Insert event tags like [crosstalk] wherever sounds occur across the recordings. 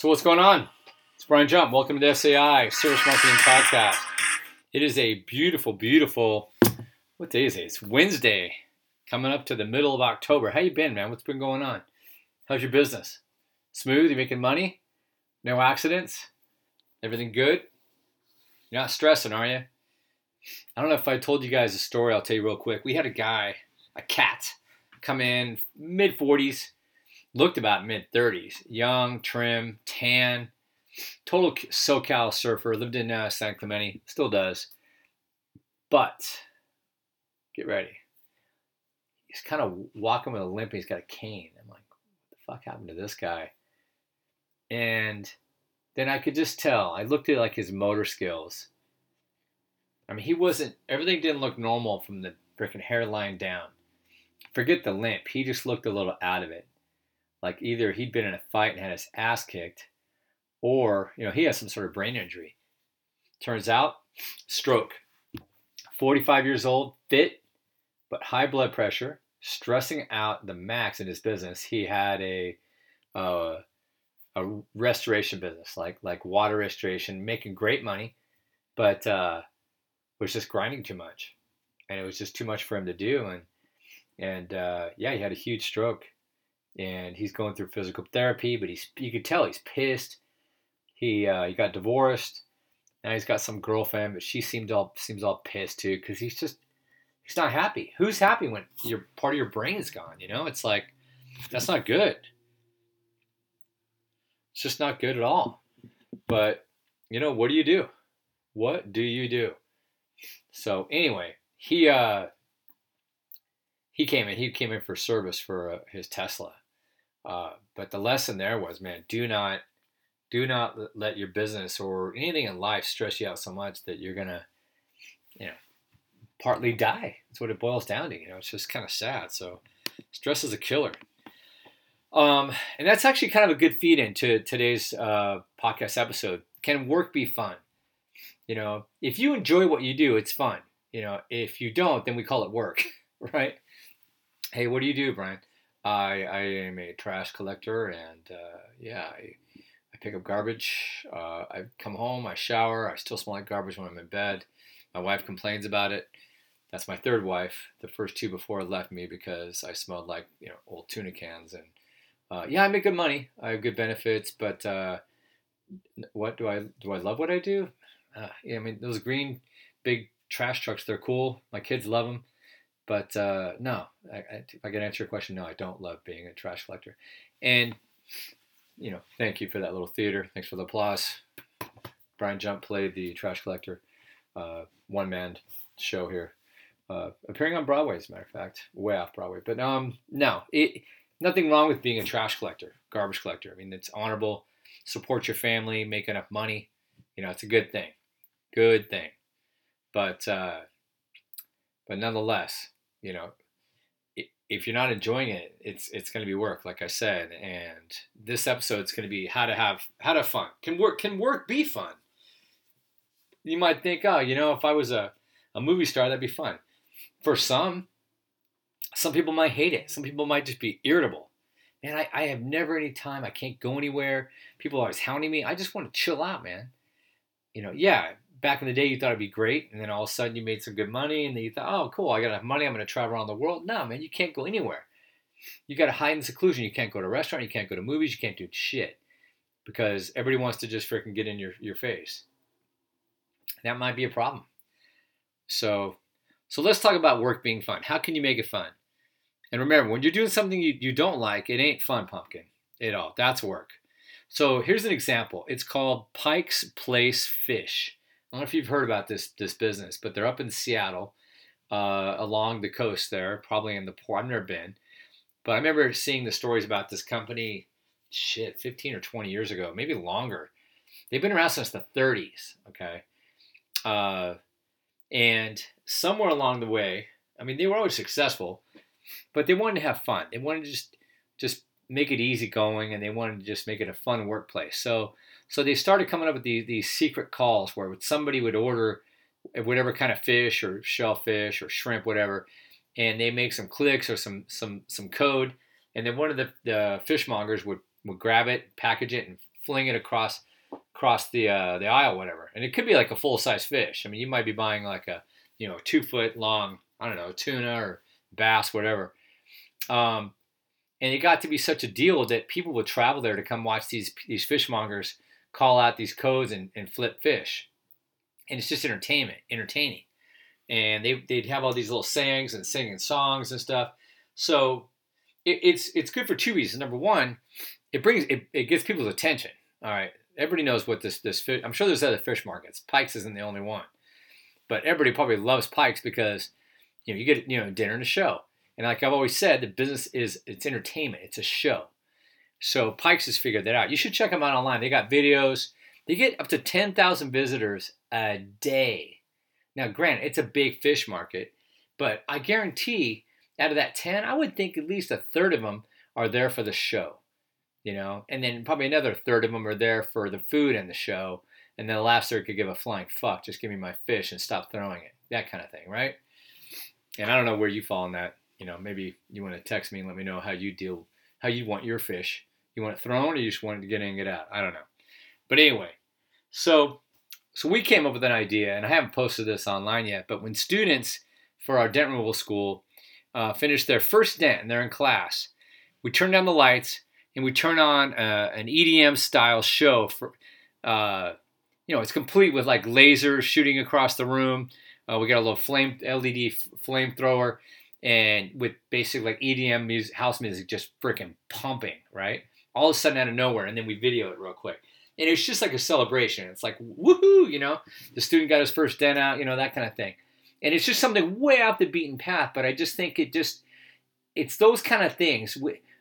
So what's going on? It's Brian Jump. Welcome to the SAI Service Marketing Podcast. It is a beautiful, beautiful. What day is it? It's Wednesday, coming up to the middle of October. How you been, man? What's been going on? How's your business? Smooth? You making money? No accidents? Everything good? You're not stressing, are you? I don't know if I told you guys a story. I'll tell you real quick. We had a guy, a cat, come in mid 40s, looked about mid 30s, young, trim, tan, total SoCal surfer, lived in uh, San Clemente, still does. But get ready. He's kind of walking with a limp. He's got a cane. I'm like, what the fuck happened to this guy? And then I could just tell. I looked at like his motor skills. I mean, he wasn't. Everything didn't look normal from the freaking hairline down. Forget the limp. He just looked a little out of it. Like either he'd been in a fight and had his ass kicked, or you know he has some sort of brain injury. Turns out, stroke. 45 years old, fit, but high blood pressure, stressing out the max in his business. He had a uh, a restoration business, like like water restoration, making great money, but uh, was just grinding too much, and it was just too much for him to do. And and uh, yeah, he had a huge stroke, and he's going through physical therapy. But he's you could tell he's pissed. He uh, he got divorced. Now he's got some girlfriend, but she seemed all seems all pissed too because he's just he's not happy. Who's happy when your part of your brain is gone? You know, it's like that's not good. It's just not good at all. But you know, what do you do? What do you do? So anyway, he uh he came in. He came in for service for uh, his Tesla. Uh, but the lesson there was, man, do not do not let your business or anything in life stress you out so much that you're gonna, you know, partly die. That's what it boils down to. You know, it's just kind of sad. So, stress is a killer. Um, and that's actually kind of a good feed into today's uh, podcast episode. Can work be fun? You know, if you enjoy what you do, it's fun. You know, if you don't, then we call it work, [laughs] right? Hey, what do you do, Brian? I I am a trash collector, and uh, yeah, I, I pick up garbage. Uh, I come home, I shower. I still smell like garbage when I'm in bed. My wife complains about it. That's my third wife. The first two before left me because I smelled like you know old tuna cans and uh, yeah, I make good money. I have good benefits, but uh, what do I do? I love what I do. Uh, yeah, I mean those green big trash trucks, they're cool. My kids love them, but uh, no. I, I, if I can answer your question, no, I don't love being a trash collector. And you know, thank you for that little theater. Thanks for the applause. Brian Jump played the trash collector, uh, one man show here, uh, appearing on Broadway, as a matter of fact, way off Broadway. But um, no, it nothing wrong with being a trash collector, garbage collector. I mean, it's honorable. Support your family, make enough money. You know, it's a good thing. Good thing. But uh, but nonetheless, you know, if you're not enjoying it, it's it's going to be work, like I said. And this episode is going to be how to have how to fun. Can work can work be fun? You might think, oh, you know, if I was a, a movie star, that'd be fun. For some, some people might hate it. Some people might just be irritable. Man, I, I have never any time. I can't go anywhere. People are always hounding me. I just want to chill out, man. You know, yeah, back in the day you thought it'd be great, and then all of a sudden you made some good money, and then you thought, oh, cool, I got enough money, I'm going to travel around the world. No, man, you can't go anywhere. You got to hide in seclusion. You can't go to a restaurant. You can't go to movies. You can't do shit because everybody wants to just freaking get in your, your face. That might be a problem. So, so let's talk about work being fun. How can you make it fun? And remember, when you're doing something you, you don't like, it ain't fun, pumpkin, at all. That's work. So here's an example. It's called Pike's Place Fish. I don't know if you've heard about this this business, but they're up in Seattle, uh, along the coast there, probably in the port. I've never been, but I remember seeing the stories about this company. Shit, 15 or 20 years ago, maybe longer. They've been around since the 30s. Okay, uh, and somewhere along the way, I mean, they were always successful, but they wanted to have fun. They wanted to just just make it easy going, and they wanted to just make it a fun workplace. So so they started coming up with these, these secret calls where somebody would order whatever kind of fish or shellfish or shrimp, whatever, and they make some clicks or some some some code, and then one of the, the fishmongers would would grab it, package it, and fling it across across the uh, the aisle, whatever. And it could be like a full size fish. I mean, you might be buying like a you know two foot long, I don't know, tuna or bass, whatever. Um, and it got to be such a deal that people would travel there to come watch these these fishmongers call out these codes and, and flip fish. And it's just entertainment, entertaining. And they, they'd have all these little sayings and singing songs and stuff. So it, it's it's good for two reasons. Number one, it brings it, it gets people's attention. All right, everybody knows what this this fish. I'm sure there's other fish markets. Pikes isn't the only one, but everybody probably loves Pikes because you know you get you know dinner and a show. And like I've always said, the business is it's entertainment. It's a show. So Pikes has figured that out. You should check them out online. They got videos. They get up to 10,000 visitors a day. Now, granted, it's a big fish market, but I guarantee out of that 10, I would think at least a third of them are there for the show, you know, and then probably another third of them are there for the food and the show. And then the last third could give a flying fuck. Just give me my fish and stop throwing it. That kind of thing, right? And I don't know where you fall in that you know, maybe you want to text me and let me know how you deal, how you want your fish. You want it thrown, or you just want it to get in and get out. I don't know. But anyway, so so we came up with an idea, and I haven't posted this online yet. But when students for our dent removal school uh, finish their first dent and they're in class, we turn down the lights and we turn on uh, an EDM style show for. Uh, you know, it's complete with like lasers shooting across the room. Uh, we got a little flame LED flamethrower and with basically like EDM music, house music just freaking pumping, right? All of a sudden out of nowhere, and then we video it real quick. And it's just like a celebration. It's like, woohoo, you know, the student got his first dent out, you know, that kind of thing. And it's just something way off the beaten path, but I just think it just, it's those kind of things.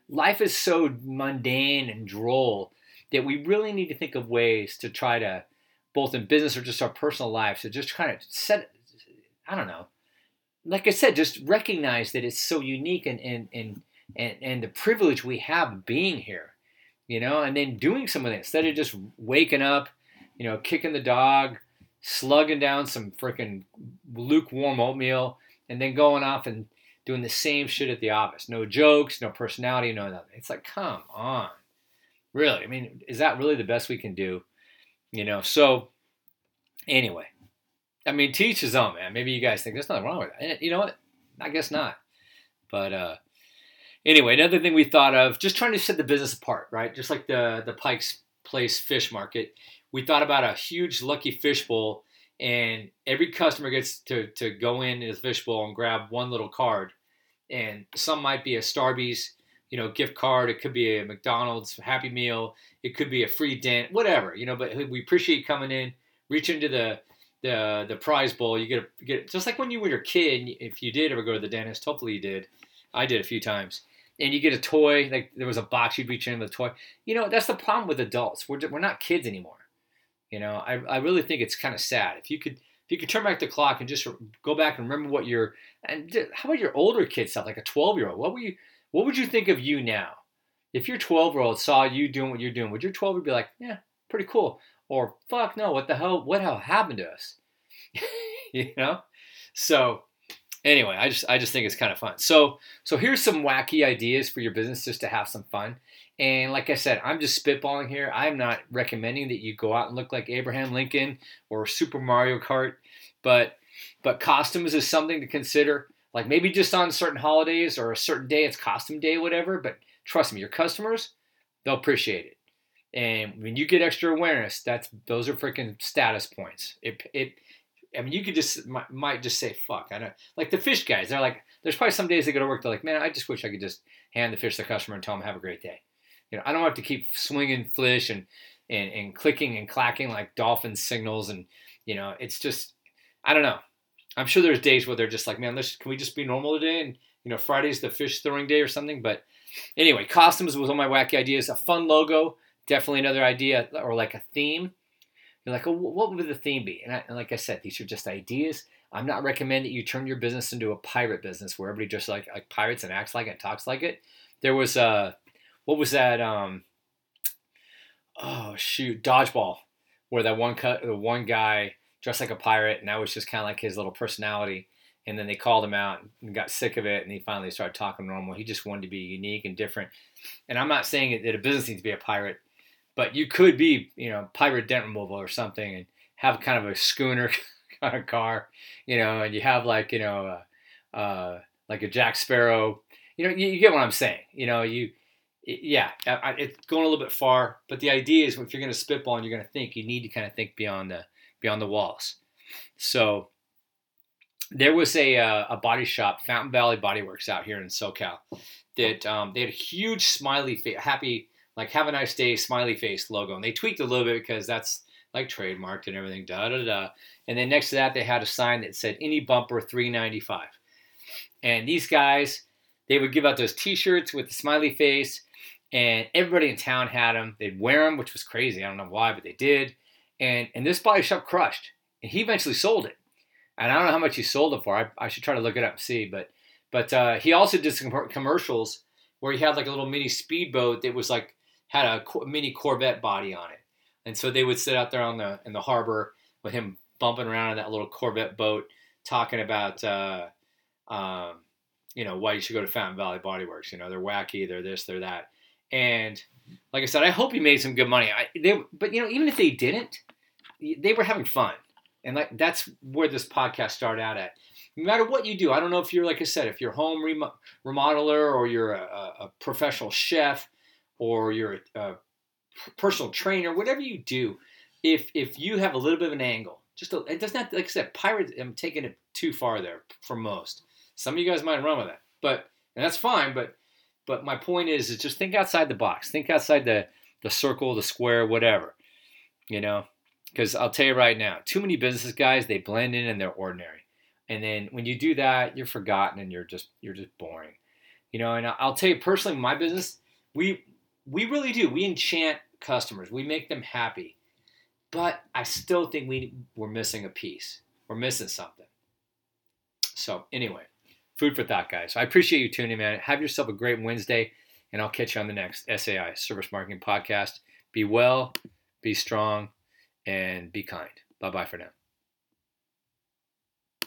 Life is so mundane and droll that we really need to think of ways to try to, both in business or just our personal lives, to just kind of set, I don't know, like I said, just recognize that it's so unique and and and and, and the privilege we have being here, you know, and then doing some of it instead of just waking up, you know, kicking the dog, slugging down some freaking lukewarm oatmeal, and then going off and doing the same shit at the office. No jokes, no personality, no nothing. It's like, come on, really? I mean, is that really the best we can do? You know, so anyway, I mean, teach his own, man. Maybe you guys think there's nothing wrong with that. You know what? I guess not. But uh, anyway, another thing we thought of, just trying to set the business apart, right? Just like the the Pike's Place fish market, we thought about a huge lucky fish bowl, and every customer gets to to go in the fish bowl and grab one little card, and some might be a Starbucks, you know, gift card. It could be a McDonald's Happy Meal. It could be a free dent, whatever, you know. But we appreciate coming in, reach into the the the prize bowl. You get a, get just like when you were a kid. If you did ever go to the dentist, hopefully you did. I did a few times. And you get a toy, like there was a box you'd reach in with a toy. You know, that's the problem with adults. We're, we're not kids anymore. You know, I, I really think it's kind of sad. If you could if you could turn back the clock and just go back and remember what your and how about your older kid stuff, like a 12 year old? What were you what would you think of you now? If your 12 year old saw you doing what you're doing, would your 12 year be like, yeah, pretty cool? or fuck no, what the hell, what hell happened to us? [laughs] you know? So anyway, I just I just think it's kind of fun. So so here's some wacky ideas for your business just to have some fun. And like I said, I'm just spitballing here. I'm not recommending that you go out and look like Abraham Lincoln or Super Mario Kart, but but costumes is something to consider. Like maybe just on certain holidays or a certain day, it's costume day, whatever. But trust me, your customers, they'll appreciate it. And when you get extra awareness, that's those are freaking status points. It it I mean, you could just might just say fuck. I don't like the fish guys. They're like, there's probably some days they go to work. They're like, man, I just wish I could just hand the fish to the customer and tell them have a great day. You know, I don't have to keep swinging fish and and, and clicking and clacking like dolphin signals. And you know, it's just, I don't know. I'm sure there's days where they're just like, man, let's can we just be normal today? And you know, Friday's the fish throwing day or something. But anyway, costumes was one of my wacky ideas. A fun logo definitely another idea or like a theme. You're like, oh, what would the theme be? And, I, and, like I said, these are just ideas. I'm not recommending you turn your business into a pirate business where everybody just like like pirates and acts like it, talks like it. There was uh, what was that? Um, oh shoot, dodgeball, where that one cut the one guy dressed like a pirate, and that was just kind of like his little personality. And then they called him out and got sick of it, and he finally started talking normal. He just wanted to be unique and different. And I'm not saying that a business needs to be a pirate, but you could be, you know, pirate dent removal or something, and have kind of a schooner [laughs] kind of car, you know, and you have like, you know, uh, uh, like a Jack Sparrow. You know, you, you, get what I'm saying. You know, you, yeah, it's going a little bit far, but the idea is if you're going to spitball and you're going to think, you need to kind of think beyond the beyond the walls. So there was a uh, a body shop, Fountain Valley Body Works, out here in SoCal. That um, they had a huge smiley face, happy like "Have a nice day" smiley face logo, and they tweaked a little bit because that's like trademarked and everything. Da da da. And then next to that, they had a sign that said "Any bumper 395." And these guys, they would give out those T-shirts with the smiley face, and everybody in town had them. They'd wear them, which was crazy. I don't know why, but they did. And and this body shop crushed, and he eventually sold it. And I don't know how much he sold it for. I, I should try to look it up and see. But but uh, he also did some commercials where he had like a little mini speedboat that was like had a mini Corvette body on it, and so they would sit out there on the in the harbor with him bumping around in that little Corvette boat, talking about uh, um, you know why you should go to Fountain Valley Body Works. You know they're wacky, they're this, they're that, and like I said, I hope he made some good money. I, they, but you know even if they didn't, they were having fun, and like that's where this podcast started out at no matter what you do, I don't know if you're like I said, if you're home remodeler or you're a, a professional chef or you're a, personal trainer, whatever you do, if if you have a little bit of an angle, just a, it does not like I said, pirates. I'm taking it too far there for most. Some of you guys might run with that, but and that's fine. But but my point is, is just think outside the box. Think outside the the circle, the square, whatever. You know, because I'll tell you right now, too many businesses guys they blend in and they're ordinary. And then when you do that, you're forgotten and you're just you're just boring. You know, and I'll tell you personally, my business, we we really do. We enchant customers. We make them happy. But I still think we we're missing a piece. We're missing something. So anyway, food for thought, guys. I appreciate you tuning in. Have yourself a great Wednesday, and I'll catch you on the next SAI Service Marketing Podcast. Be well, be strong, and be kind. Bye bye for now.